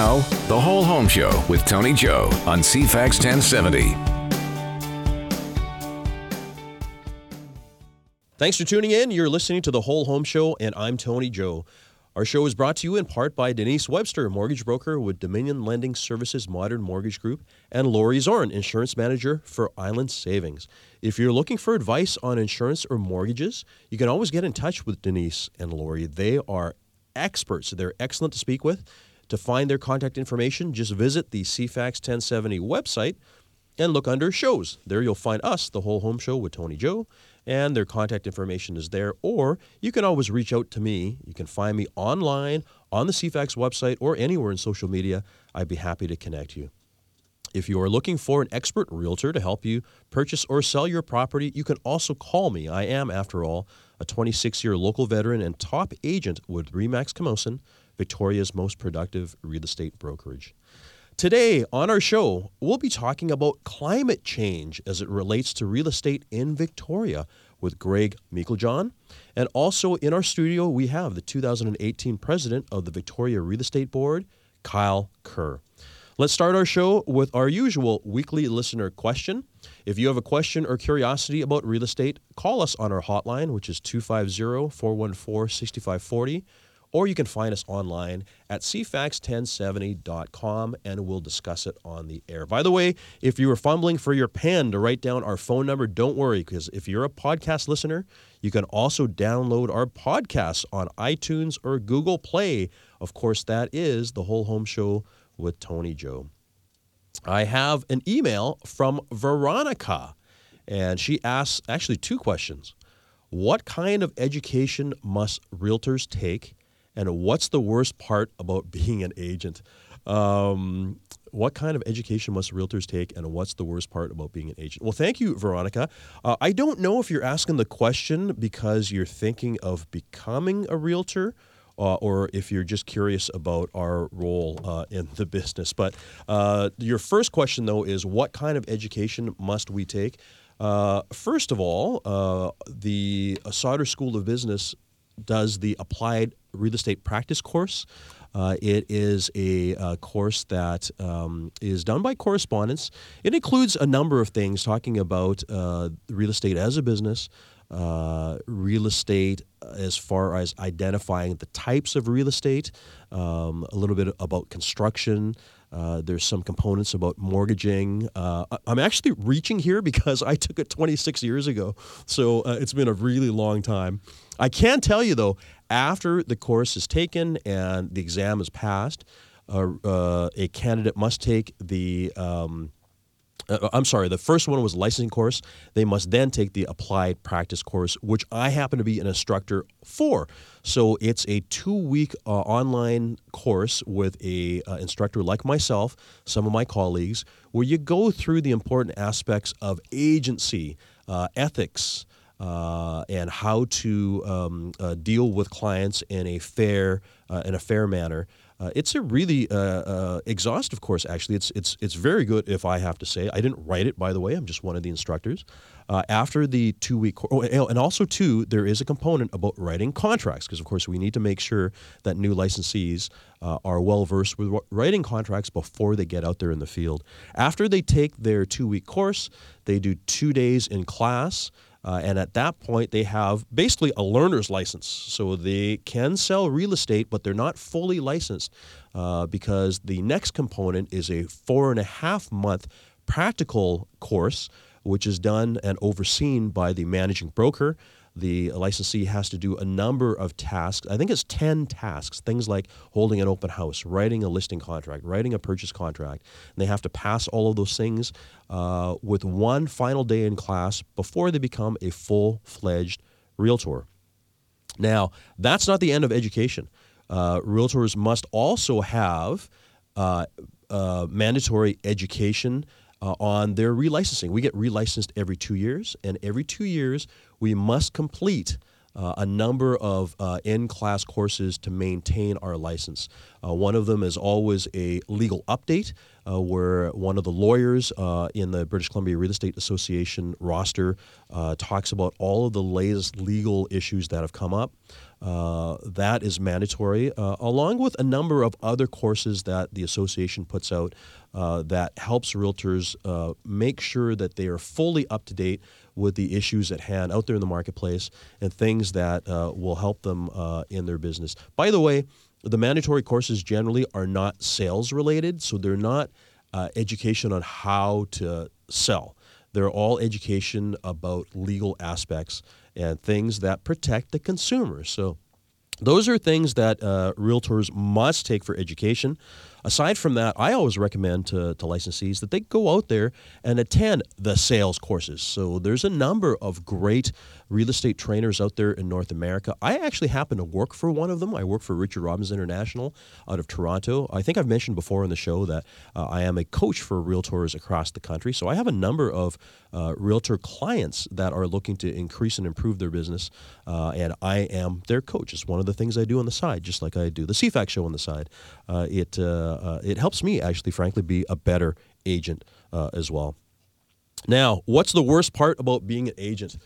Now, the Whole Home Show with Tony Joe on CFAX 1070. Thanks for tuning in. You're listening to the Whole Home Show, and I'm Tony Joe. Our show is brought to you in part by Denise Webster, mortgage broker with Dominion Lending Services Modern Mortgage Group, and Lori Zorn, insurance manager for Island Savings. If you're looking for advice on insurance or mortgages, you can always get in touch with Denise and Lori. They are experts. They're excellent to speak with. To find their contact information, just visit the CFAX 1070 website and look under shows. There you'll find us, the Whole Home Show with Tony Joe, and their contact information is there. Or you can always reach out to me. You can find me online on the CFAX website or anywhere in social media. I'd be happy to connect you. If you are looking for an expert realtor to help you purchase or sell your property, you can also call me. I am, after all, a 26 year local veteran and top agent with Remax Camosun, Victoria's most productive real estate brokerage. Today on our show, we'll be talking about climate change as it relates to real estate in Victoria with Gregg Meiklejohn. And also in our studio, we have the 2018 president of the Victoria Real Estate Board, Kyle Kerr. Let's start our show with our usual weekly listener question. If you have a question or curiosity about real estate, call us on our hotline, which is 250 414 6540 or you can find us online at cfax1070.com and we'll discuss it on the air. By the way, if you were fumbling for your pen to write down our phone number, don't worry, because if you're a podcast listener, you can also download our podcast on iTunes or Google Play. Of course, that is the Whole Home Show with Tony Joe. I have an email from Veronica, and she asks actually two questions. What kind of education must realtors take? And what's the worst part about being an agent? Um, what kind of education must realtors take, and what's the worst part about being an agent? Well, thank you, Veronica. Uh, I don't know if you're asking the question because you're thinking of becoming a realtor. Uh, or if you're just curious about our role uh, in the business. But uh, your first question, though, is what kind of education must we take? Uh, first of all, uh, the Sauder School of Business does the applied real estate practice course. Uh, it is a uh, course that um, is done by correspondence. It includes a number of things talking about uh, real estate as a business, uh, real estate as far as identifying the types of real estate, um, a little bit about construction. Uh, there's some components about mortgaging. Uh, I'm actually reaching here because I took it 26 years ago, so uh, it's been a really long time. I can tell you though, after the course is taken and the exam is passed, uh, a candidate must take the um, uh, I'm sorry, the first one was licensing course. They must then take the applied practice course, which I happen to be an instructor for. So it's a two week uh, online course with a uh, instructor like myself, some of my colleagues, where you go through the important aspects of agency, uh, ethics, uh, and how to um, uh, deal with clients in a fair in a fair manner. Uh, it's a really uh, uh, exhaustive course. Actually, it's it's it's very good. If I have to say, I didn't write it, by the way. I'm just one of the instructors. after the two week, oh, and also too, there is a component about writing contracts because, of course, we need to make sure that new licensees are well versed with writing contracts before they get out there in the field. After they take their two week course, they do two days in class. Uh, and at that point, they have basically a learner's license. So they can sell real estate, but they're not fully licensed uh, because the next component is a four and a half month practical course, which is done and overseen by the managing broker the licensee has to do a number of tasks. I think it's 10 tasks, things like holding an open house, writing a listing contract, writing a purchase contract. And they have to pass all of those things uh, with one final day in class before they become a full fledged realtor. Now, that's not the end of education. Uh, realtors must also have uh, uh mandatory education uh, on their relicensing. We get relicensed every two years, and every two years we must complete uh, a number of uh, in class courses to maintain our license. Uh, one of them is always a legal update, uh, where one of the lawyers uh, in the British Columbia Real Estate Association roster uh, talks about all of the latest legal issues that have come up. That is mandatory, along with a number of other courses that the association puts out that helps realtors make sure that they are fully up to date with the issues at hand out there in the marketplace and things that uh, will help them uh, in their business. By the way, the mandatory courses generally are not sales related, so they're not education on how to sell. They're all education about legal aspects and things that protect the consumer. So, those are things that uh, realtors must take for education. Aside from that, I always recommend to, to licensees that they go out there and attend the sales courses. So there's a number of great real estate trainers out there in North America. I actually happen to work for one of them. I work for Richard Robbins International out of Toronto. I think I've mentioned before in the show that uh, I am a coach for realtors across the country. So I have a number of uh, realtor clients that are looking to increase and improve their business, uh, and I am their coach. It's one of the things I do on the side, just like I do the CFAX show on the side. Uh, it uh, it helps me actually, frankly, be a better agent uh, as well. Now, what's the worst part about being an agent?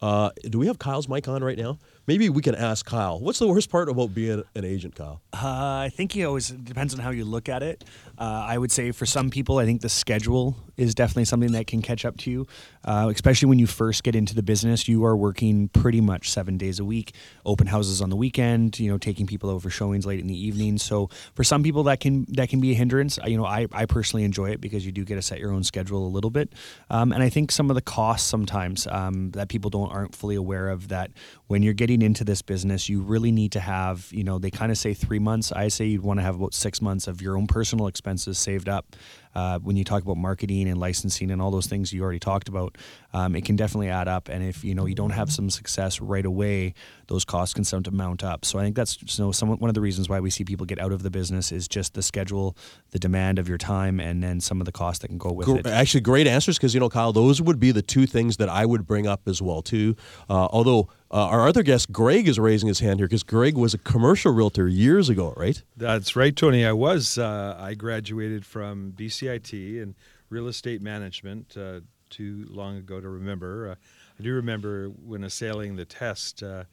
Uh, do we have Kyle's mic on right now? Maybe we can ask Kyle. What's the worst part about being an agent, Kyle? Uh, I think it always depends on how you look at it. Uh, I would say for some people, I think the schedule is definitely something that can catch up to you, uh, especially when you first get into the business. You are working pretty much seven days a week, open houses on the weekend. You know, taking people over showings late in the evening. So for some people, that can that can be a hindrance. You know, I, I personally enjoy it because you do get to set your own schedule a little bit, um, and I think some of the costs sometimes um, that people don't aren't fully aware of that when you're getting into this business, you really need to have, you know, they kind of say three months. I say you'd want to have about six months of your own personal expenses saved up uh, when you talk about marketing and licensing and all those things you already talked about, um, it can definitely add up. And if you know you don't have some success right away, those costs can start to mount up. So I think that's you know, some, one of the reasons why we see people get out of the business is just the schedule, the demand of your time, and then some of the costs that can go with it. Actually, great answers because you know, Kyle, those would be the two things that I would bring up as well too. Uh, although uh, our other guest, Greg, is raising his hand here because Greg was a commercial realtor years ago, right? That's right, Tony. I was. Uh, I graduated from BCIT in real estate management uh, too long ago to remember. Uh, I do remember when assailing the test, uh,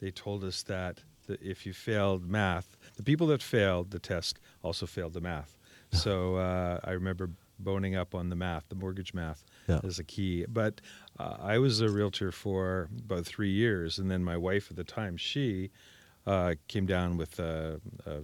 they told us that the, if you failed math, the people that failed the test also failed the math. so uh, I remember boning up on the math, the mortgage math yeah. as a key. But uh, I was a realtor for about three years, and then my wife at the time, she uh, came down with a, a,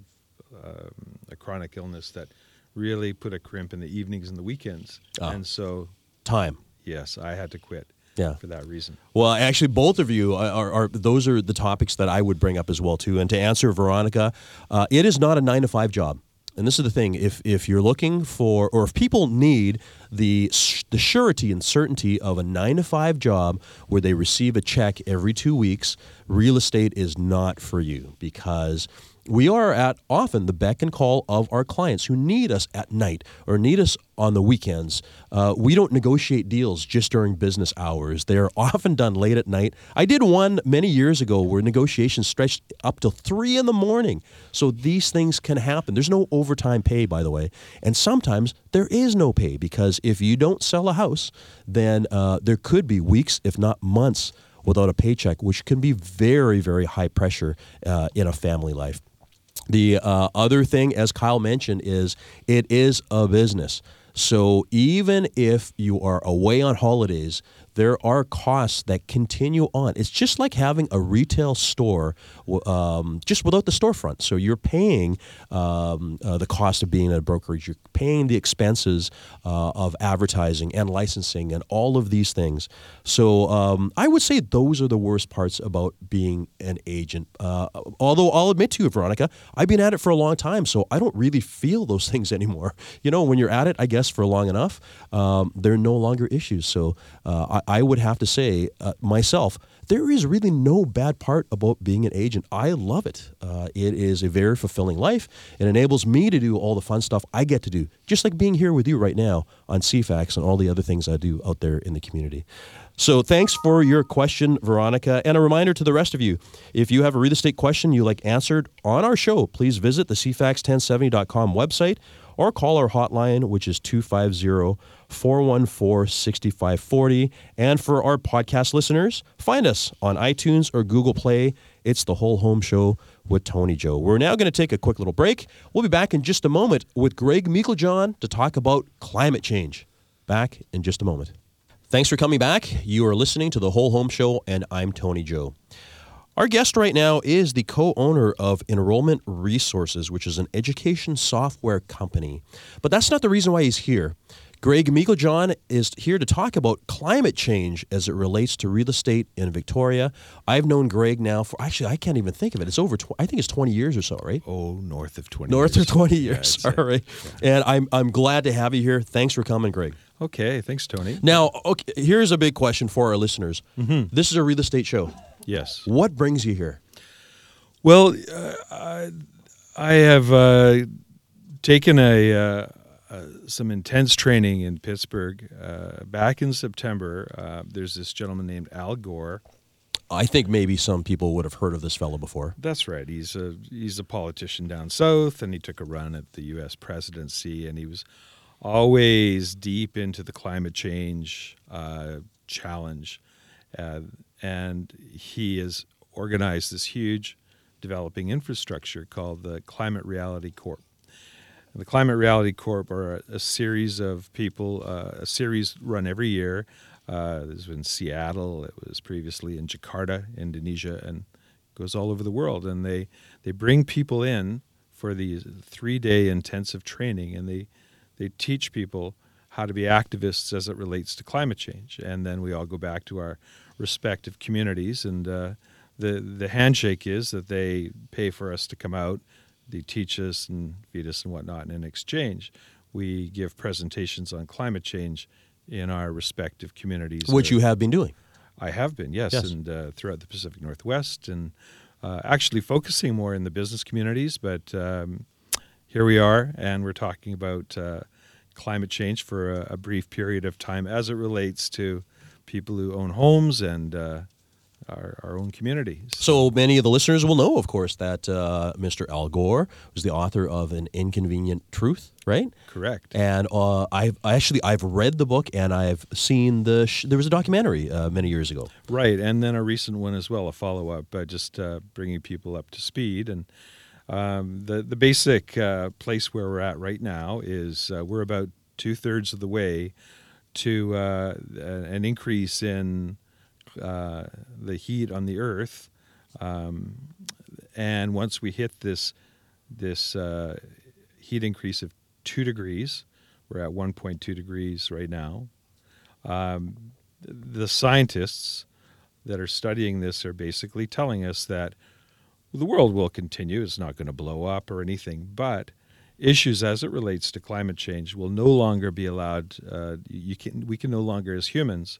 um, a, chronic illness that really put a crimp in the evenings and the weekends, oh. and so time. Yes, I had to quit. Yeah. for that reason. Well, actually, both of you are, are, those are the topics that I would bring up as well too. And to answer Veronica, uh, it is not a nine to five job and this is the thing if, if you're looking for or if people need the the surety and certainty of a 9 to 5 job where they receive a check every 2 weeks real estate is not for you because we are at often the beck and call of our clients who need us at night or need us on the weekends. Uh, we don't negotiate deals just during business hours. They are often done late at night. I did one many years ago where negotiations stretched up to three in the morning. So these things can happen. There's no overtime pay, by the way. And sometimes there is no pay because if you don't sell a house, then uh, there could be weeks, if not months, without a paycheck, which can be very, very high pressure uh, in a family life. The uh, other thing, as Kyle mentioned, is it is a business. So even if you are away on holidays, there are costs that continue on. It's just like having a retail store, um, just without the storefront. So you're paying um, uh, the cost of being a brokerage. You're paying the expenses uh, of advertising and licensing and all of these things. So um, I would say those are the worst parts about being an agent. Uh, although I'll admit to you, Veronica, I've been at it for a long time, so I don't really feel those things anymore. You know, when you're at it, I guess for long enough, um, they're no longer issues. So uh, I, I would have to say uh, myself, there is really no bad part about being an agent. I love it. Uh, it is a very fulfilling life. It enables me to do all the fun stuff I get to do, just like being here with you right now on CFAX and all the other things I do out there in the community. So thanks for your question, Veronica. And a reminder to the rest of you if you have a real estate question you like answered on our show, please visit the CFAX1070.com website or call our hotline, which is 250 414 6540. And for our podcast listeners, find us on iTunes or Google Play. It's the Whole Home Show with Tony Joe. We're now going to take a quick little break. We'll be back in just a moment with Gregg Meiklejohn to talk about climate change. Back in just a moment. Thanks for coming back. You are listening to the Whole Home Show, and I'm Tony Joe. Our guest right now is the co owner of Enrollment Resources, which is an education software company. But that's not the reason why he's here. Gregg Meiklejohn is here to talk about climate change as it relates to real estate in Victoria. I've known Greg now for actually I can't even think of it. It's over. Tw- I think it's twenty years or so, right? Oh, north of 20 North years. of twenty years. Say. All right. And I'm I'm glad to have you here. Thanks for coming, Greg. Okay, thanks, Tony. Now, okay, here's a big question for our listeners. This is a real estate show. Yes. What brings you here? Well, uh, I, I have uh, taken a uh, uh, some intense training in Pittsburgh uh, back in September. Uh, there's this gentleman named Al Gore. I think maybe some people would have heard of this fellow before. That's right. He's a he's a politician down south, and he took a run at the U.S. presidency, and he was always deep into the climate change uh, challenge, uh, and he has organized this huge developing infrastructure called the Climate Reality Corps. The Climate Reality Corps are a, series of people, uh, a series run every year. Uh, this was in Seattle. It was previously in Jakarta, Indonesia, and goes all over the world. And they they bring people in for these three day intensive training, and they they teach people how to be activists as it relates to climate change. And then we all go back to our respective communities. And uh, the the handshake is that they pay for us to come out they teach us and feed us and whatnot. And in exchange, we give presentations on climate change in our respective communities. Which you have been doing. I have been, yes, Yes. and uh, throughout the Pacific Northwest, and uh, actually focusing more in the business communities. But um, here we are, and we're talking about uh, climate change for a, a brief period of time as it relates to people who own homes and uh, our, our own communities. So many of the listeners will know, of course, that uh, Mr. Al Gore was the author of An Inconvenient Truth, right? Correct. And uh, I've I actually I've read the book and I've seen the sh- there was a documentary uh, many years ago. Right, and then a recent one as well, a follow up, uh, just uh, bringing people up to speed. And um, the the basic uh, place where we're at right now is uh, we're about two thirds of the way to uh, an increase in uh, the heat on the Earth, um, and once we hit this this uh, heat increase of two degrees, we're at 1.2 degrees right now. Um, the scientists that are studying this are basically telling us that the world will continue. It's not going to blow up or anything, but issues as it relates to climate change will no longer be allowed. Uh, you can, we can no longer, as humans,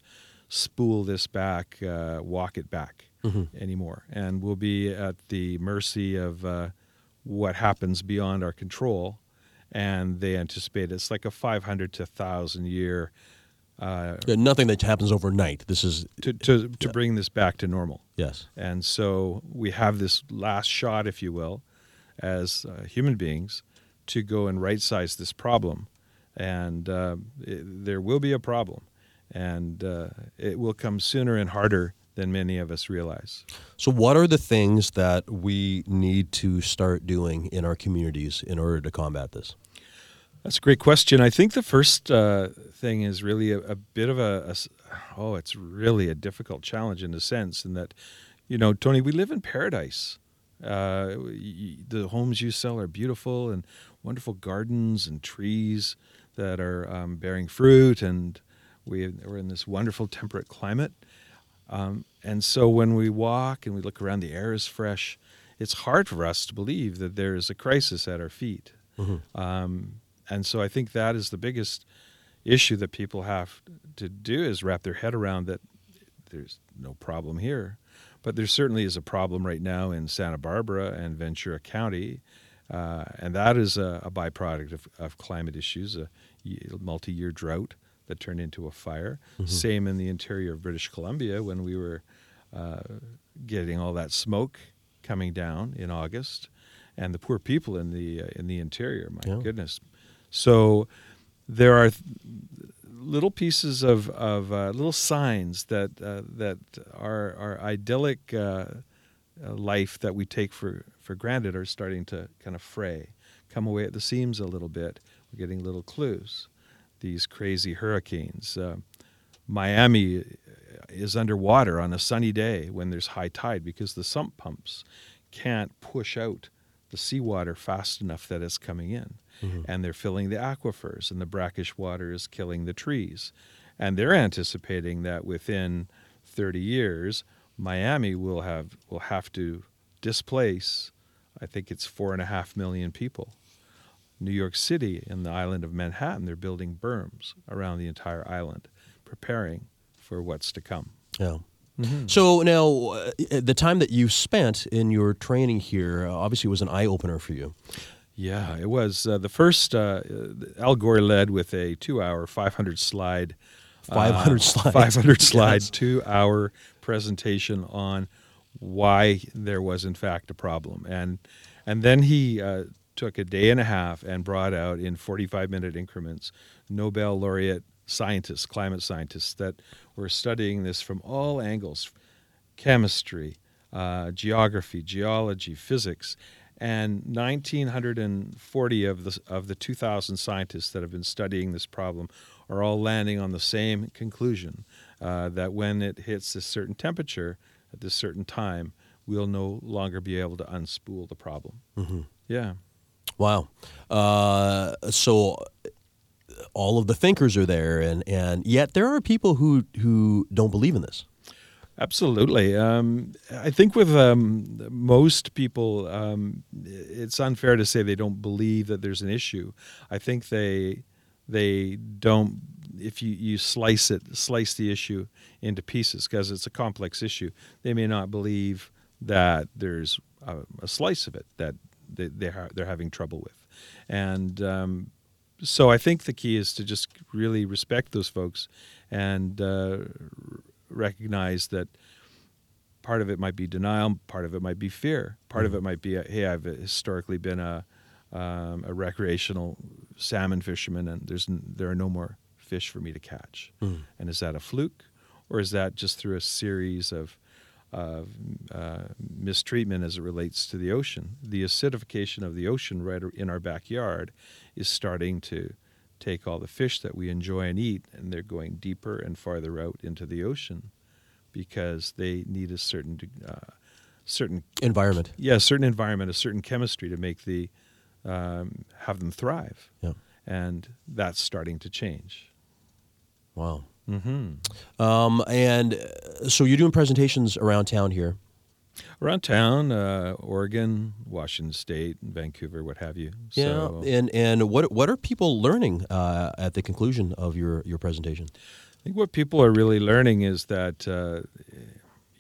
spool this back, uh, walk it back anymore, and we'll be at the mercy of uh, what happens beyond our control. And they anticipate it's like a 500 to 1,000 year uh, Nothing that happens overnight. This is to, to, to bring this back to normal. yes. And so we have this last shot, if you will, as uh, human beings to go and right size this problem. And uh, it, there will be a problem. And uh, it will come sooner and harder than many of us realize. So what are the things that we need to start doing in our communities in order to combat this? That's a great question. I think the first uh, thing is really a, a bit of a oh, it's really a difficult challenge in a sense, in that, you know, Tony, we live in paradise. Uh, the homes you sell are beautiful and wonderful gardens and trees that are um, bearing fruit, and we, we're in this wonderful temperate climate. Um, and so when we walk and we look around, the air is fresh. It's hard for us to believe that there is a crisis at our feet. Um, and so I think that is the biggest issue that people have to do is wrap their head around that there's no problem here. but there certainly is a problem right now in Santa Barbara and Ventura County, uh, and that is a, a byproduct of, of climate issues, a multi-year drought that turned into a fire. Same in the interior of British Columbia when we were uh, getting all that smoke coming down in August, and the poor people in the uh, in the interior. My Yeah. goodness. So there are th- little pieces of of uh, little signs that uh, that our our idyllic uh, uh, life that we take for for granted are starting to kind of fray, come away at the seams a little bit. We're getting little clues. These crazy hurricanes. Uh, Miami is underwater on a sunny day when there's high tide because the sump pumps can't push out the seawater fast enough that it's coming in. And they're filling the aquifers, and the brackish water is killing the trees. And they're anticipating that within 30 years, Miami will have will have to displace, I think it's four and a half million people. New York City and the island of Manhattan, they're building berms around the entire island, preparing for what's to come. Yeah. So now, uh, the time that you spent in your training here uh, obviously was an eye opener for you. Yeah, it was uh, the first. Uh, Al Gore led with a two-hour, 500 slide, 500 uh, slides. 500 slide, Yes. two-hour presentation on why there was in fact a problem, and and then he uh, took a day and a half and brought out in 45-minute increments Nobel laureate scientists, climate scientists that were studying this from all angles, chemistry, uh, geography, geology, physics, and 1,940 of the of the 2,000 scientists that have been studying this problem are all landing on the same conclusion uh, that when it hits this certain temperature at this certain time, we'll no longer be able to unspool the problem. Yeah. Wow. Uh, so all of the thinkers are there, and, and yet there are people who, who don't believe in this. Absolutely. Um, I think with um, most people, um, it's unfair to say they don't believe that there's an issue. I think they they don't. If you, you slice it, slice the issue into pieces because it's a complex issue. They may not believe that there's a, a slice of it that they, they're they're having trouble with, and um, so I think the key is to just really respect those folks and uh, recognize that part of it might be denial, part of it might be fear, part of it might be, a, hey, I've historically been a um, a recreational salmon fisherman, and there's n- there are no more fish for me to catch. And is that a fluke, or is that just through a series of uh, mistreatment as it relates to the ocean? The acidification of the ocean right in our backyard is starting to take all the fish that we enjoy and eat, and they're going deeper and farther out into the ocean because they need a certain uh, certain Environment. yeah, a certain environment, a certain chemistry to make the um, have them thrive, Yeah. and that's starting to change. Wow. Mm-hmm. Um, and uh, so you're doing presentations around town here. Around town, uh, Oregon, Washington State, Vancouver, what have you. Yeah. So, And and what what are people learning uh, at the conclusion of your your presentation? I think what people are really learning is that, uh,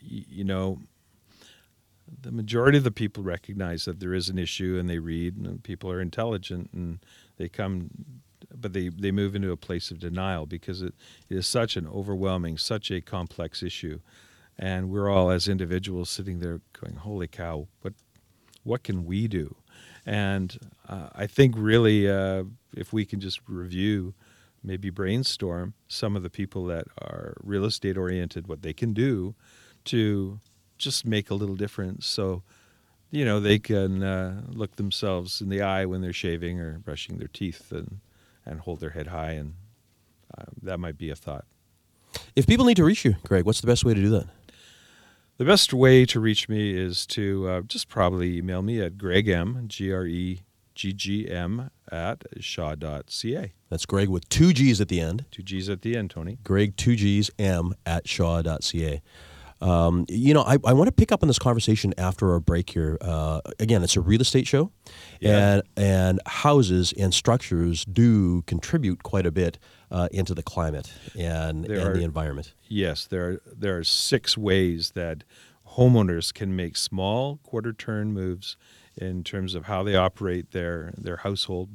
y- you know, the majority of the people recognize that there is an issue and they read, and people are intelligent and they come, but they, they move into a place of denial because it, it is such an overwhelming, such a complex issue. And we're all, as individuals, sitting there going, holy cow, what, what can we do? And uh, I think really, uh, if we can just review, maybe brainstorm some of the people that are real estate oriented, what they can do to just make a little difference. So, you know, they can uh, look themselves in the eye when they're shaving or brushing their teeth and, and hold their head high. And uh, that might be a thought. If people need to reach you, Greg, what's the best way to do that? The best way to reach me is to uh, just probably email me at Greg M, G R E G G M, at shaw.ca. That's Greg with two G's at the end. Two G's at the end, Tony. Greg, two G's, M at shaw.ca. Um, you know, I, I want to pick up on this conversation after our break here. Uh, again, it's a real estate show, Yeah. and and houses and structures do contribute quite a bit uh, into the climate and, There and are- the environment. Yes, there are there are six ways that homeowners can make small quarter turn moves in terms of how they operate their their household,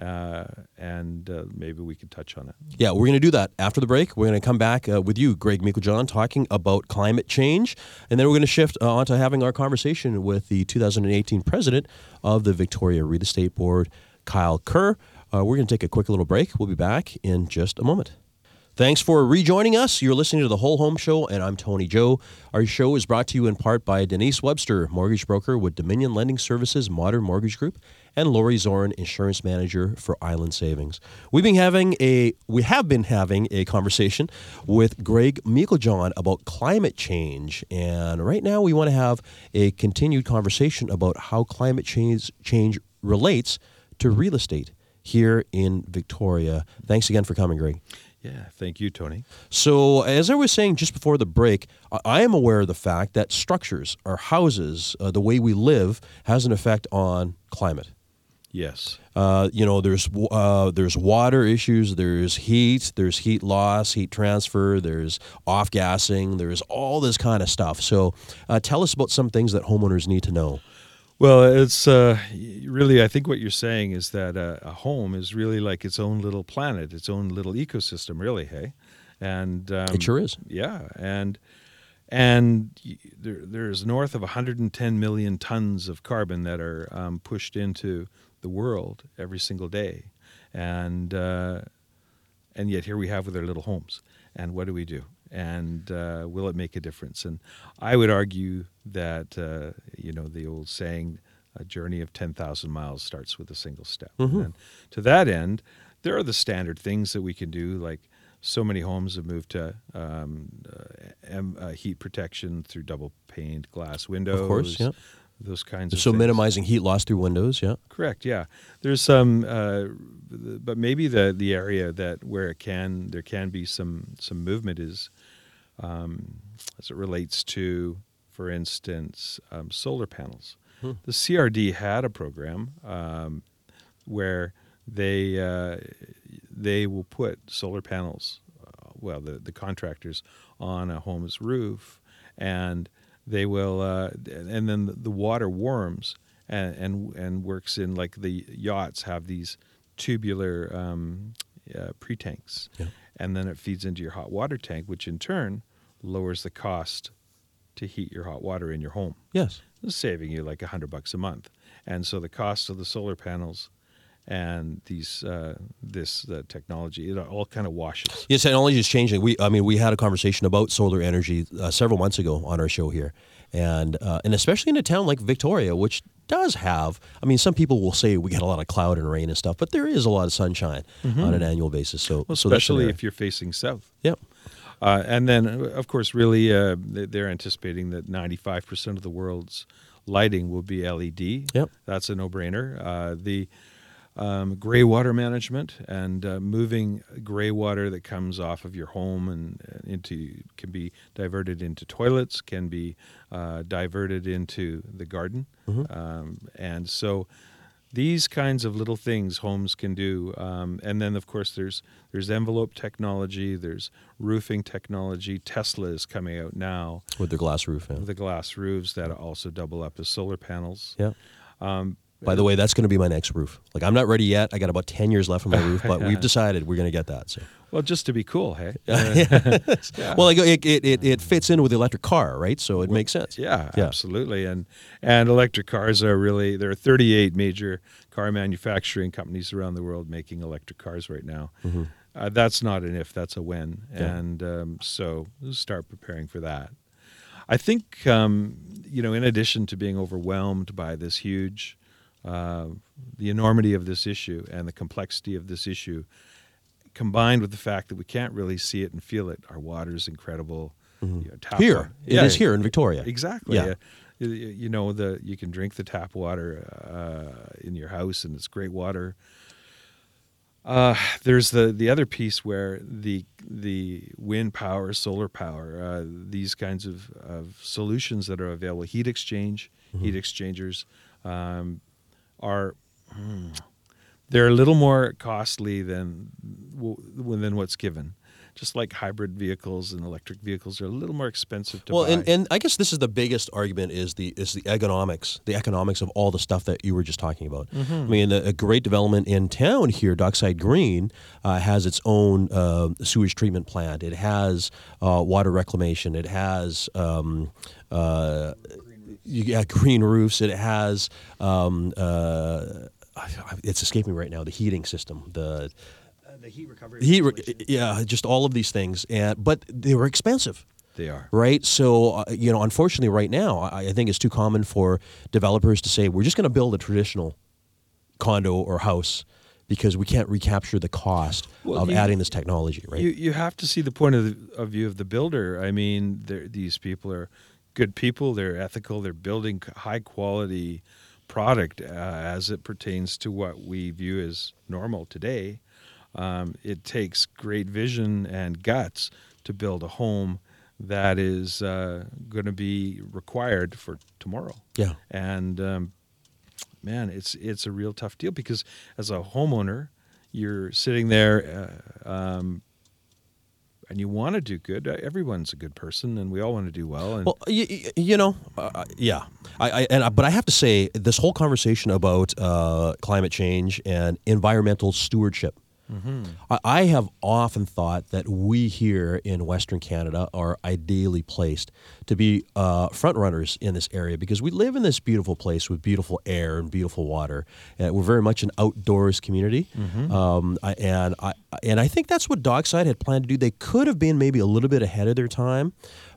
uh, and uh, maybe we could touch on it. Yeah, we're going to do that after the break. We're going to come back uh, with you, Gregg Meiklejohn, talking about climate change. And then we're going to shift uh, on to having our conversation with the 2018 president of the Victoria Real Estate Board, Kyle Kerr. Uh, we're going to take a quick little break. We'll be back in just a moment. Thanks for rejoining us. You're listening to the Whole Home Show, and I'm Tony Joe. Our show is brought to you in part by Denise Webster, mortgage broker with Dominion Lending Services Modern Mortgage Group, and Lori Zorin, insurance manager for Island Savings. We've been having a we have been having a conversation with Gregg Meiklejohn about climate change, and right now we want to have a continued conversation about how climate change change relates to real estate here in Victoria. Thanks again for coming, Greg. Yeah, thank you, Tony. So, as I was saying just before the break, I- am aware of the fact that structures, our houses, uh, the way we live, has an effect on climate. Yes. Uh, you know, there's uh, there's water issues, there's heat, there's heat loss, heat transfer, there's off gassing, there's all this kind of stuff. So, uh, tell us about some things that homeowners need to know. Well, it's uh, really, I think what you're saying is that uh, a home is really like its own little planet, its own little ecosystem, really, hey? And um, It sure is. Yeah, and and there, there's north of 110 million tons of carbon that are um, pushed into the world every single day, and uh, and yet here we have with our little homes. And what do we do? And uh, will it make a difference? And I would argue that uh, you know the old saying, "A journey of ten thousand miles starts with a single step." And to that end, there are the standard things that we can do, like so many homes have moved to um, uh, uh, heat protection through double paned glass windows. Of course, yeah. Those kinds of So, minimizing heat loss through windows, yeah. Correct. Yeah. There's some, uh, but maybe the the area that where it can there can be some some movement is um, as it relates to, for instance, um, solar panels. The CRD had a program um, where they uh, they will put solar panels, uh, well, the the contractors on a home's roof, and they will, uh, and then the water warms and and and works in like the yachts have these tubular um, uh, pre-tanks, Yeah. and then it feeds into your hot water tank, which in turn lowers the cost to heat your hot water in your home Yes. saving you like a hundred bucks a month. And so the cost of the solar panels and these uh, this uh, technology, it all kind of washes. Yes, technology is changing. We, I mean, we had a conversation about solar energy uh, several months ago on our show here, and uh, and especially in a town like Victoria, which does have. I mean, some people will say we get a lot of cloud and rain and stuff, but there is a lot of sunshine on an annual basis. So, Well, so especially area. if you're facing south. Yep. Uh, and then, of course, really, uh, they- they're anticipating that 95% of the world's lighting will be LED. Yep. That's a no-brainer. Uh, the um, gray water management and uh, moving gray water that comes off of your home and uh, into can be diverted into toilets, can be uh, diverted into the garden, um, and so these kinds of little things homes can do um, and then of course there's there's envelope technology there's roofing technology tesla is coming out now with their glass roof. Yeah. the glass roofs that also double up as solar panels yeah. um, By the way, that's going to be my next roof. Like, I'm not ready yet. I got about ten years left on my roof, but we've decided we're going to get that. So. well just to be cool hey Well, it, it, it, it fits in with the electric car, right? So it makes sense. Yeah, Yeah. absolutely. And and electric cars are really there are 38 major car manufacturing companies around the world making electric cars right now. Uh, that's not an if, that's a when. Mm-hmm. Yeah. And um, so start preparing for that. I think um, you know, in addition to being overwhelmed by this huge, uh, the enormity of this issue and the complexity of this issue, combined with the fact that we can't really see it and feel it, our water is incredible. You know, tap Mm-hmm. Here, water- it is here in Victoria. Exactly. Yeah. Uh, you, know the you can drink the tap water uh, in your house, and it's great water. Uh, there's the the other piece where the the wind power, solar power, uh, these kinds of, of solutions that are available, heat exchange, heat exchangers, um, are hmm, they're a little more costly than than what's given. just like hybrid vehicles and electric vehicles are a little more expensive to well, buy. and, and I guess this is the biggest argument is the is the economics, the economics of all the stuff that you were just talking about. Mm-hmm. I mean, a, a great development in town here, Dockside Green, uh, has its own uh, sewage treatment plant. It has uh, water reclamation. It has um, uh, yeah, green roofs. It has um, uh, it's escaping me right now. The heating system, the the heat recovery. heat, re- yeah, just all of these things, and but they were expensive they are. right? So, uh, you know, unfortunately, right now, I, I think it's too common for developers to say, we're just going to build a traditional condo or house because we can't recapture the cost Well, of you- adding this technology, right? You you have to see the point of, the, of view of the builder. I mean, these people are good people. They're ethical. They're building high quality product uh, as it pertains to what we view as normal today. Um, it takes great vision and guts to build a home that is uh, going to be required for tomorrow. yeah. And um, man, it's it's a real tough deal because as a homeowner, you're sitting there, uh, um, and you want to do good. Uh, Everyone's a good person, and we all want to do well. And Well, you, you know, uh, yeah, I, I and I, but I have to say this whole conversation about uh, climate change and environmental stewardship. I, I have often thought that we here in Western Canada are ideally placed to be uh, front runners in this area because we live in this beautiful place with beautiful air and beautiful water. Uh, we're very much an outdoors community, um, I, and I and I think that's what Dockside had planned to do. They could have been maybe a little bit ahead of their time.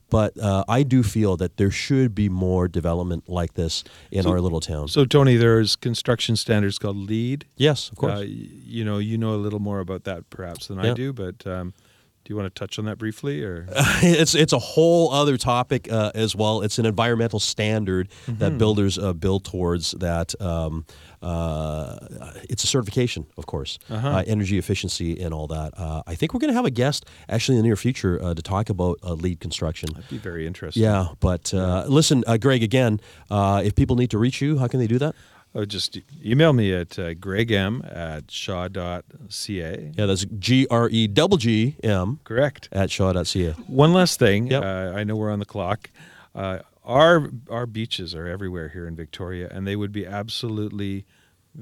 But uh, I do feel that there should be more development like this in So- our little town. so, Tony, there's construction standards called LEED. yes, of course. Uh, you know, you know a little more about that perhaps than I do, but um, do you want to touch on that briefly, or it's it's a whole other topic uh, as well. It's an environmental standard Mm-hmm. that builders uh, build towards. That um, it's a certification, of course, Uh-huh. uh, energy efficiency and all that. Uh, I think we're going to have a guest actually in the near future uh, to talk about uh, LEED construction. that'd be very interesting. Yeah, but uh, listen, uh, Greg. Again, uh, if people need to reach you, how can they do that? Oh, just email me at uh, gregm at shaw.ca. Yeah, that's G R E double G M Correct. at shaw.ca. One last thing. Yep. Uh, I know we're on the clock. Uh, our our beaches are everywhere here in Victoria, and they would be absolutely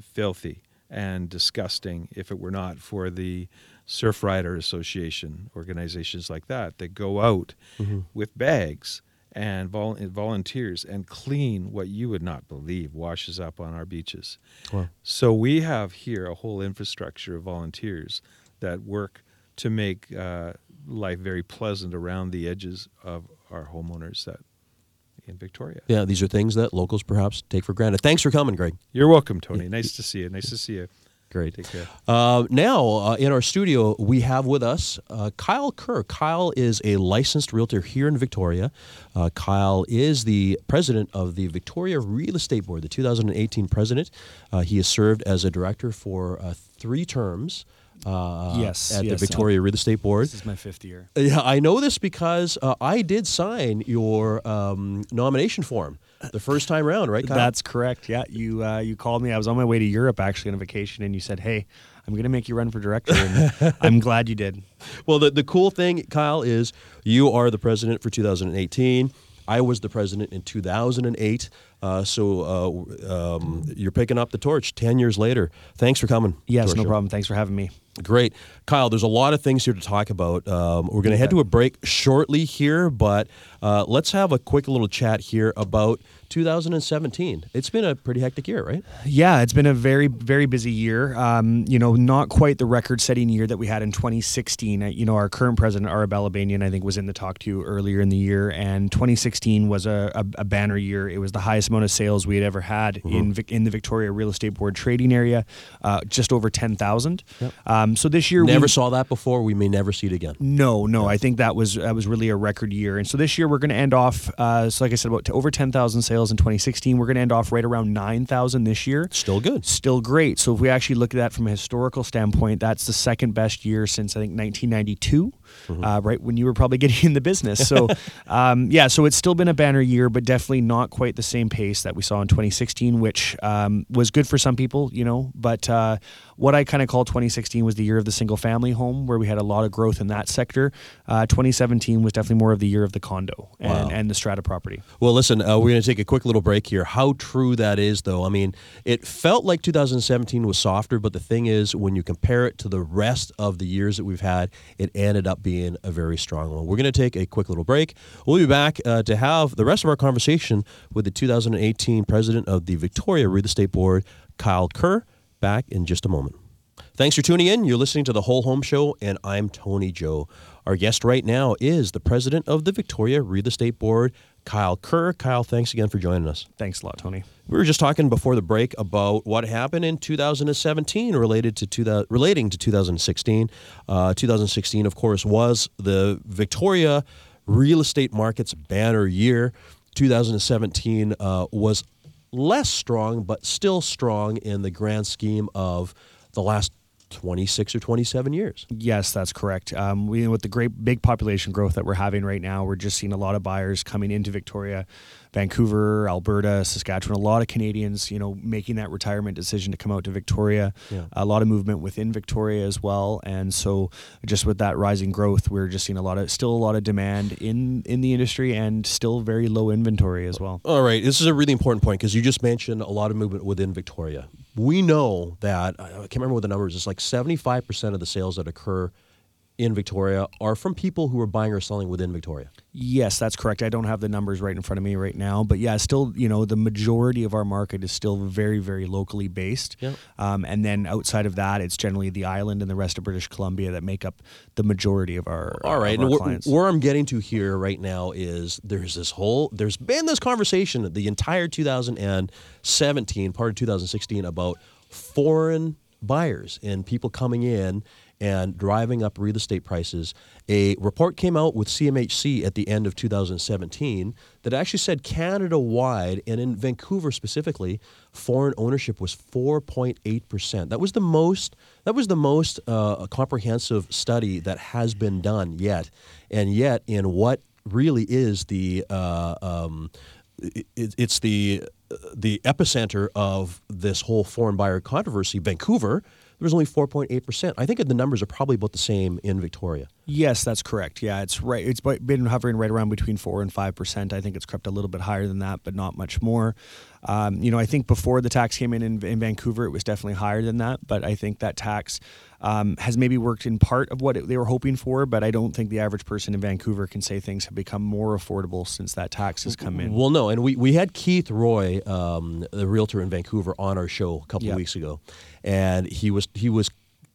filthy and disgusting if it were not for the Surfrider Association organizations like that that go out Mm-hmm. with bags and vol- volunteers and clean what you would not believe washes up on our beaches. Wow. So we have here a whole infrastructure of volunteers that work to make uh, life very pleasant around the edges of our homeowners that in Victoria. Yeah, these are things that locals perhaps take for granted. Thanks for coming, Greg. You're welcome, Tony. Nice to see you. Nice to see you. Great. Take care. Uh, now, uh, in our studio, we have with us uh, Kyle Kerr. Kyle is a licensed realtor here in Victoria. Uh, Kyle is the president of the Victoria Real Estate Board, the 2018 president. Uh, he has served as a director for uh, three terms. Uh, Yes, at yes, the Victoria Real Estate Board. This is my fifth year. Yeah, I know this because uh, I did sign your um, nomination form the first time around, right, Kyle? That's correct. Yeah, you uh, you called me. I was on my way to Europe actually on a vacation, and you said, "Hey, I'm going to make you run for director." And I'm glad you did. Well, the, the cool thing, Kyle, is you are the president for 2018. I was the president in 2008. Uh, so uh, um, you're picking up the torch 10 years later. Thanks for coming. Yes, no show. problem. Thanks for having me. Great. Kyle, there's a lot of things here to talk about. Um, we're going to head to a break shortly here, but uh, let's have a quick little chat here about 2017. It's been a pretty hectic year, right? Yeah, it's been a very, very busy year. Um, you know, not quite the record-setting year that we had in 2016. Uh, You know, our current president, Ara Balabanian, I think, was in the talk to you earlier in the year, and 2016 was a, a, a banner year. It was the highest amount of sales we had ever had in Vic- in the Victoria Real Estate Board trading area, uh, just over 10,000. Um, so this year, we Never we, saw that before. We may never see it again. no, no. I think that was that was really a record year, and so this year we're going to end off. Uh, so, like I said, about over ten thousand sales in 2016. We're going to end off right around nine thousand this year. Still good. Still great. So, if we actually look at that from a historical standpoint, that's the second best year since I think 1992, uh, right when you were probably getting in the business. So, um, yeah, so it's still been a banner year, but definitely not quite the same pace that we saw in 2016, which um, was good for some people, you know. But uh, what I kind of call 2016 was the year of the single family home, where we had a lot of growth in that sector. Uh, 2017 was definitely more of the year of the condo and, Wow. and the strata property. Well, listen, uh, we're going to take a quick little break here. How true that is, though. I mean, it felt like 2017 was softer, but the thing is, when you compare it to the rest of the years that we've had, it ended up being a very strong one. We're going to take a quick little break. We'll be back uh, to have the rest of our conversation with the 2018 president of the Victoria Real Estate Board, Kyle Kerr, back in just a moment. Thanks for tuning in. You're listening to the Whole Home Show, and I'm Tony Joe. Our guest right now is the president of the Victoria Real Estate Board, Kyle Kerr. Kyle, thanks again for joining us. Thanks a lot, Tony. We were just talking before the break about what happened in 2017 related to 2000, relating to 2016. Uh, 2016, of course, was the Victoria real estate market's banner year. 2017 uh, was less strong, but still strong in the grand scheme of the last 26 or 27 years. Yes, that's correct. Um, we, with the great big population growth that we're having right now, we're just seeing a lot of buyers coming into Victoria, Vancouver, Alberta, Saskatchewan. A lot of Canadians, you know, making that retirement decision to come out to Victoria. Yeah. A lot of movement within Victoria as well, and so just with that rising growth, we're just seeing a lot of still a lot of demand in in the industry and still very low inventory as well. All right, this is a really important point because you just mentioned a lot of movement within Victoria. We know that I can't remember what the numbers. It's like seventy-five percent of the sales that occur in Victoria are from people who are buying or selling within Victoria. Yes, that's correct. I don't have the numbers right in front of me right now, but yeah, still, you know, the majority of our market is still very, very locally based. Yeah. Um, and then outside of that, it's generally the island and the rest of British Columbia that make up the majority of our All right, our where, where I'm getting to here right now is there's this whole there's been this conversation the entire 2017 part of 2016 about foreign buyers and people coming in and driving up real estate prices. A report came out with CMHC at the end of 2017 that actually said Canada wide and in Vancouver specifically, foreign ownership was 4.8 percent. That was the most. That was the most uh, comprehensive study that has been done yet, and yet in what really is the uh, um, it, it's the the epicenter of this whole foreign buyer controversy, Vancouver. There was only 4.8 percent. I think the numbers are probably about the same in Victoria. Yes, that's correct. Yeah, it's right. It's been hovering right around between four and five percent. I think it's crept a little bit higher than that, but not much more. Um, you know, I think before the tax came in, in in Vancouver, it was definitely higher than that. But I think that tax um, has maybe worked in part of what it, they were hoping for. But I don't think the average person in Vancouver can say things have become more affordable since that tax has come in. Well, no, and we, we had Keith Roy, um, the realtor in Vancouver, on our show a couple of weeks ago, and he was he was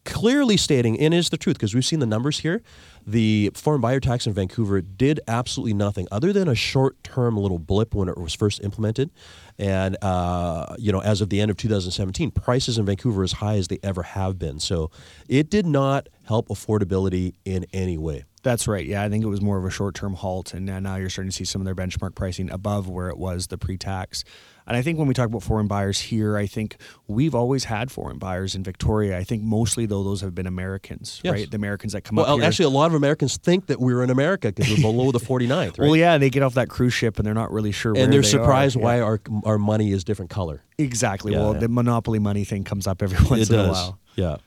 clearly stating, and is the truth because we've seen the numbers here. The foreign buyer tax in Vancouver did absolutely nothing other than a short term little blip when it was first implemented, and uh, you know as of the end of 2017, prices in Vancouver are as high as they ever have been. So it did not help affordability in any way. That's right. Yeah, I think it was more of a short-term halt, and now you're starting to see some of their benchmark pricing above where it was the pre-tax. And I think when we talk about foreign buyers here, I think we've always had foreign buyers in Victoria. I think mostly though those have been Americans, Yes. right? The Americans that come up Well, actually, a lot of Americans think that we're in America because we're below the 49th, right? well, yeah, they get off that cruise ship and they're not really sure. where and they're they surprised are. why Yeah. our our money is different color. exactly. Yeah, well, yeah. the monopoly money thing comes up every once it in does. a while. Yeah.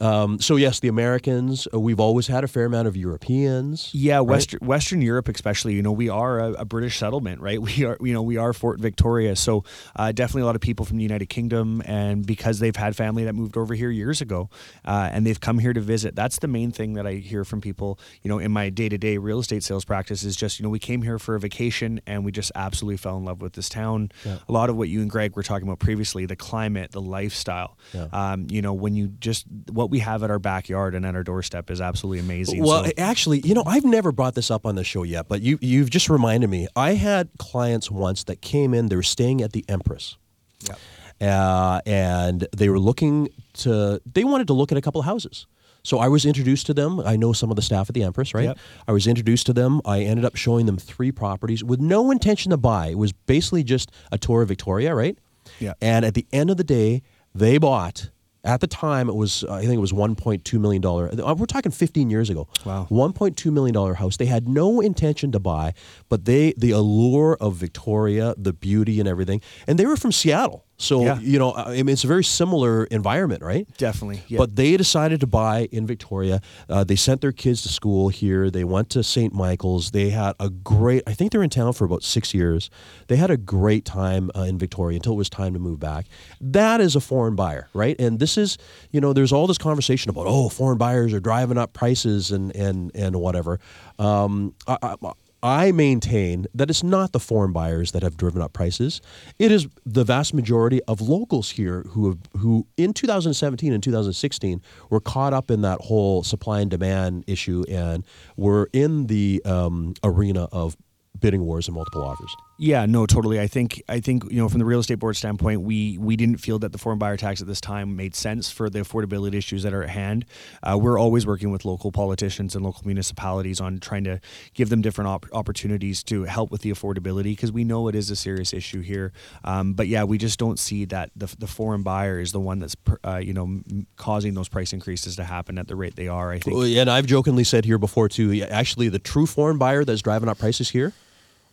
Um, so yes, the Americans. Uh, we've always had a fair amount of Europeans. Yeah, right? Western Western Europe, especially. You know, we are a, a British settlement, right? We are, you know, we are Fort Victoria. So uh, definitely a lot of people from the United Kingdom, and because they've had family that moved over here years ago, uh, and they've come here to visit. That's the main thing that I hear from people. You know, in my day to day real estate sales practice is just, you know, we came here for a vacation and we just absolutely fell in love with this town. Yeah. A lot of what you and Gregg were talking about previously, the climate, the lifestyle. Yeah. Um, you know, when you just what we have at our backyard and at our doorstep is absolutely amazing. Well, So- actually, you know, I've never brought this up on the show yet, but you you've just reminded me. I had clients once that came in. They were staying at the Empress. Yep. uh, and they were looking to they wanted to look at a couple of houses so i was introduced to them i know some of the staff at the empress right Yep. i was introduced to them i ended up showing them three properties with no intention to buy it was basically just a tour of victoria right Yeah. and at the end of the day they bought at the time it was i think it was 1.2 million dollar uh, we're talking 15 years ago. Wow. 1.2 million dollar house. They had no intention to buy but they the allure of victoria the beauty and everything and they were from seattle So Yeah. you know, I mean, it's a very similar environment, right? Definitely. Yeah. But they decided to buy in Victoria. Uh, they sent their kids to school here. They went to St. Michael's. They had a great. I think they were in town for about six years. They had a great time uh, in Victoria until it was time to move back. That is a foreign buyer, right? And this is, you know, there's all this conversation about oh, foreign buyers are driving up prices and and and whatever. Um, I, I, I maintain that it's not the foreign buyers that have driven up prices. It is the vast majority of locals here who have, who in 2017 and 2016 were caught up in that whole supply and demand issue and were in the um, arena of bidding wars and multiple offers. Yeah, no, totally. I think I think you know from the real estate board standpoint, we we didn't feel that the foreign buyer tax at this time made sense for the affordability issues that are at hand. Uh, we're always working with local politicians and local municipalities on trying to give them different op- opportunities to help with the affordability because we know it is a serious issue here. Um, but yeah, we just don't see that the, the foreign buyer is the one that's uh, you know causing those price increases to happen at the rate they are. I think. Well, And I've jokingly said here before too. Actually, the true foreign buyer that's driving up prices here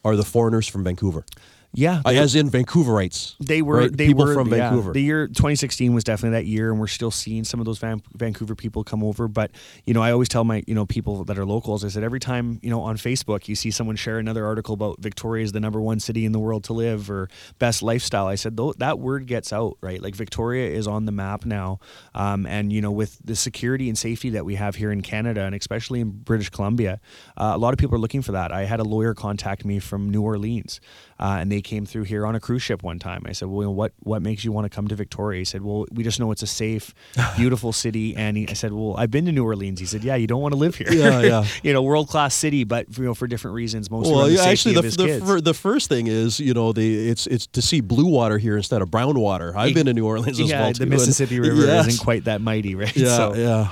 are the foreigners from Vancouver, Yeah, Uh, as in Vancouverites. They were right? they people were from yeah. Vancouver. The year 2016 was definitely that year, and we're still seeing some of those Van- Vancouver people come over. But you know, I always tell my you know people that are locals, I said every time you know on Facebook you see someone share another article about Victoria is the number one city in the world to live or best lifestyle. I said "Tho- that word gets out right. Like Victoria is on the map now, um, and you know with the security and safety that we have here in Canada and especially in British Columbia, uh, a lot of people are looking for that. I had a lawyer contact me from New Orleans, uh, and they came through here on a cruise ship one time. I said, "Well, you know, what what makes you want to come to Victoria?" He said, "Well, we just know it's a safe, beautiful city." And he, I said, "Well, I've been to New Orleans." He said, "Yeah, you don't want to live here. Yeah, yeah. you know, world class city, but you know, for different reasons. Mostly Well, the yeah, actually, the his the, kids." fir- the first thing is you know the it's it's to see blue water here instead of brown water. I've been to New Orleans as yeah, well. the too, and- Mississippi River Yes. isn't quite that mighty, right? Yeah, So- yeah,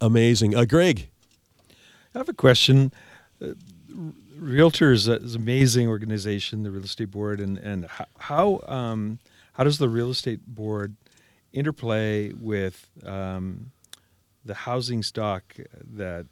amazing. Uh, Greg, I have a question. Uh, Realtors is an amazing organization, the real estate board, and and how um, how does the real estate board interplay with um, the housing stock that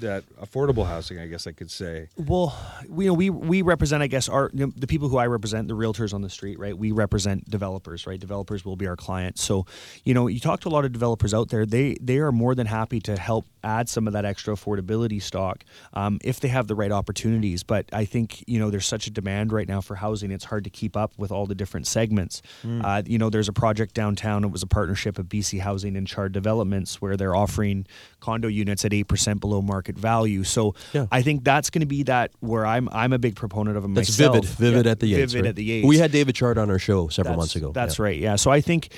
that affordable housing? I guess I could say. Well, we, you know, we we represent, I guess, our you know, the people who I represent, the realtors on the street, right? We represent developers, right? Developers will be our clients. So, you know, you talk to a lot of developers out there; they they are more than happy to help add some of that extra affordability stock um, if they have the right opportunities. But I think you know, there's such a demand right now for housing; it's hard to keep up with all the different segments. Uh, you know, there's a project downtown. It was a partnership of BC Housing and Chard Developments where they're offering condo units at eight percent below market value. So Yeah. I think that's going to be that where I'm I'm a big proponent of them that's myself. vivid, vivid Yeah, at the Yates. Vivid right? at the Yates. We had David Chard on our show several That's- months ago. That's Yeah. right. Yeah. So I think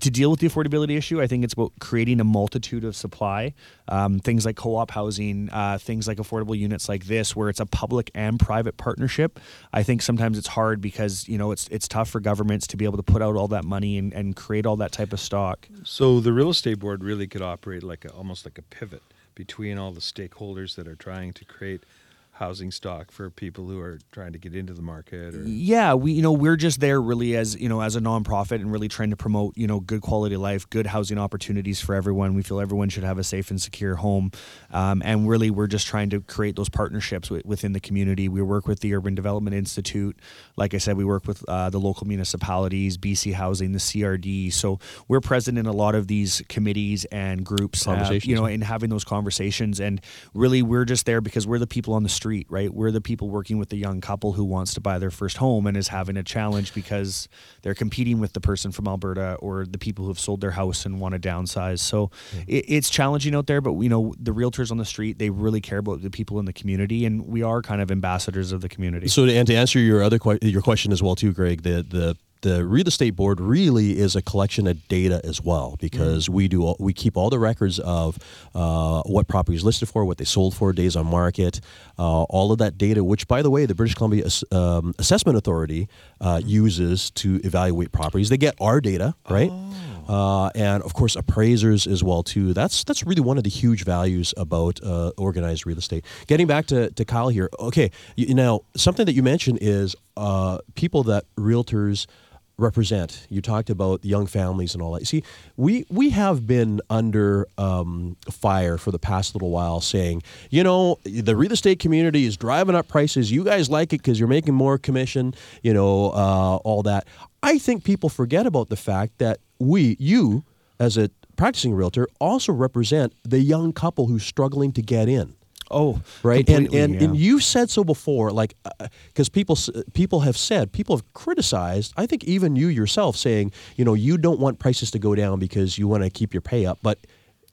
to deal with the affordability issue, I think it's about creating a multitude of supply, um, things like co-op housing, uh, things like affordable units like this, where it's a public and private partnership. I think sometimes it's hard because you know it's it's tough for governments to be able to put out all that money and, and create all that type of stock. So the real estate board really could operate like a, almost like a pivot between all the stakeholders that are trying to create housing stock for people who are trying to get into the market or Yeah, we you know we're just there really as you know as a nonprofit and really trying to promote you know good quality life, good housing opportunities for everyone. We feel everyone should have a safe and secure home, um, and really we're just trying to create those partnerships wi- within the community. We work with the Urban Development Institute, like I said, we work with uh, the local municipalities, BC Housing, the CRD. So we're present in a lot of these committees and groups, uh, you know, and having those conversations. And really, we're just there because we're the people on the street, right? We're the people working with the young couple who wants to buy their first home and is having a challenge because they're competing with the person from Alberta or the people who have sold their house and want to downsize. So it, it's challenging out there, but you know, the realtors on the street, they really care about the people in the community, and we are kind of ambassadors of the community. So, and to answer your other que- your question as well, too, Greg, the the the real estate board really is a collection of data as well because we do all, we keep all the records of uh, what properties listed for, what they sold for, days on market, uh, all of that data. Which, by the way, the British Columbia um, Assessment Authority uh, uses to evaluate properties. They get our data, right? Uh, and of course appraisers as well too. That's that's really one of the huge values about uh, organized real estate. Getting back to, to Kyle here, okay. You, now something that you mentioned is uh, people that realtors represent. You talked about young families and all that. See, we we have been under um, fire for the past little while, saying, you know, the real estate community is driving up prices. You guys like it because you're making more commission. You know, uh, all that. I think people forget about the fact that we, you, as a practicing realtor, also represent the young couple who's struggling to get in Oh, right and and, yeah. and you've said so before like uh, because people people have said people have criticized i think even you yourself saying you know you don't want prices to go down because you want to keep your pay up but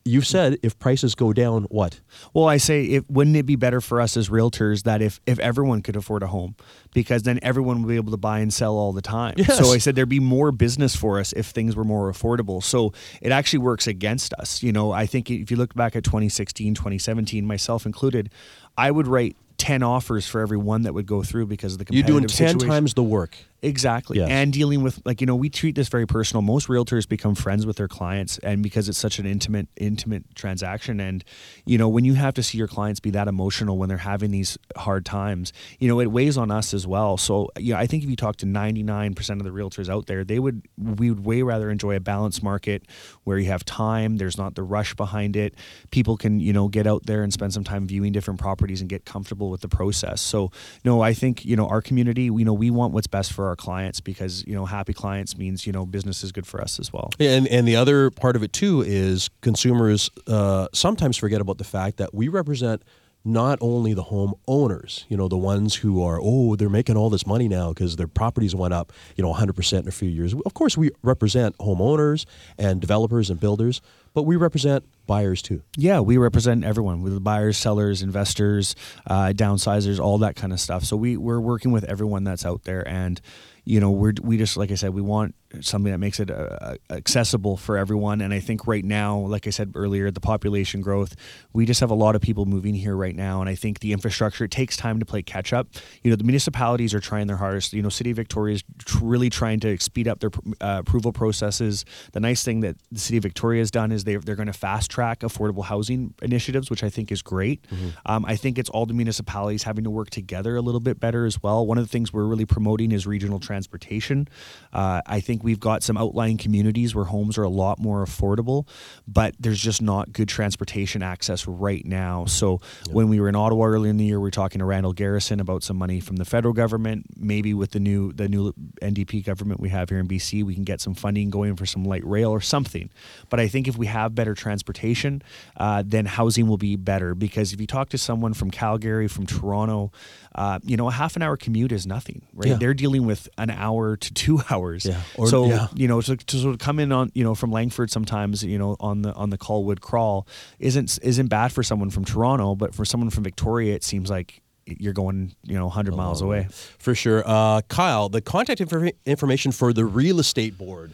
you've said if prices go down what Well, I say, if, wouldn't it be better for us as realtors that if, if everyone could afford a home, because then everyone would be able to buy and sell all the time. Yes. So I said there'd be more business for us if things were more affordable. So it actually works against us. You know, I think if you look back at 2016, 2017, myself included, I would write 10 offers for every one that would go through because of the competitive you're doing 10 situation. times the work Exactly. Yes. And dealing with like, you know, we treat this very personal. Most realtors become friends with their clients and because it's such an intimate intimate transaction and you know, when you have to see your clients be that emotional when they're having these hard times, you know, it weighs on us as well. So, you know, I think if you talk to 99% of the realtors out there, they would we would way rather enjoy a balanced market where you have time, there's not the rush behind it. People can, you know, get out there and spend some time viewing different properties and get comfortable with the process. So, no, I think, you know, our community, you know, we want what's best for our clients because, you know, happy clients means, you know, business is good for us as well. And and the other part of it too is consumers uh, sometimes forget about the fact that we represent not only the home owners, you know, the ones who are oh they're making all this money now because their properties went up, you know, 100% in a few years. Of course, we represent homeowners and developers and builders, but we represent buyers too. Yeah, we represent everyone with buyers, sellers, investors, uh, downsizers, all that kind of stuff. So we we're working with everyone that's out there, and you know we're we just like I said, we want something that makes it uh, accessible for everyone. And I think right now, like I said earlier, the population growth, we just have a lot of people moving here right now, and I think the infrastructure it takes time to play catch up. You know, the municipalities are trying their hardest. You know, City of Victoria is tr- really trying to speed up their uh, approval processes. The nice thing that the City of Victoria has done is they they're going to fast track affordable housing initiatives, which I think is great. Um, I think it's all the municipalities having to work together a little bit better as well. One of the things we're really promoting is regional transportation. Uh, I think we've got some outlying communities where homes are a lot more affordable, but there's just not good transportation access right now. So when we were in Ottawa earlier in the year, we were talking to Randall Garrison about some money from the federal government. Maybe with the new the new NDP government we have here in BC, we can get some funding going for some light rail or something. But I think if we have better transportation, uh, then housing will be better. Because if you talk to someone from Calgary, from Toronto, uh, you know, a half an hour commute is nothing, right? Yeah. They're dealing with an hour to two hours. Yeah. Or- so yeah. you know, to, to sort of come in on, you know, from Langford sometimes, you know, on the on the Colwood crawl isn't isn't bad for someone from Toronto, but for someone from Victoria, it seems like you're going, you know, 100 miles away. For sure. Uh, Kyle, the contact infor- information for the real estate board.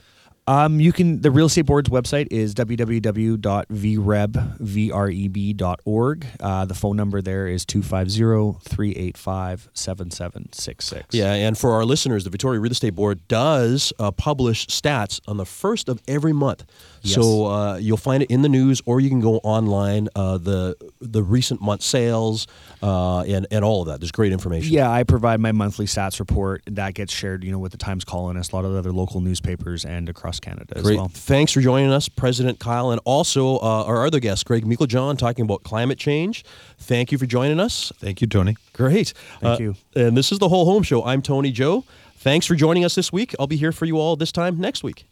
Um, you can the real estate board's website is www.vreb.org. Uh, the phone number there is 250-385-7766. Yeah, and for our listeners, the Victoria Real Estate Board does uh, publish stats on the first of every month. So uh, you'll find it in the news, or you can go online. Uh, the the recent month sales uh, and and all of that. There's great information. Yeah, I provide my monthly stats report that gets shared, you know, with the Times Colonist, a lot of the other local newspapers, and across Canada as Great. well. Thanks for joining us, President Kyle, and also uh, our other guest, Gregg Meiklejohn, talking about climate change. Thank you for joining us. Thank you, Tony. Great. Thank Uh, you. And this is the Whole Home Show. I'm Tony Joe. Thanks for joining us this week. I'll be here for you all this time next week.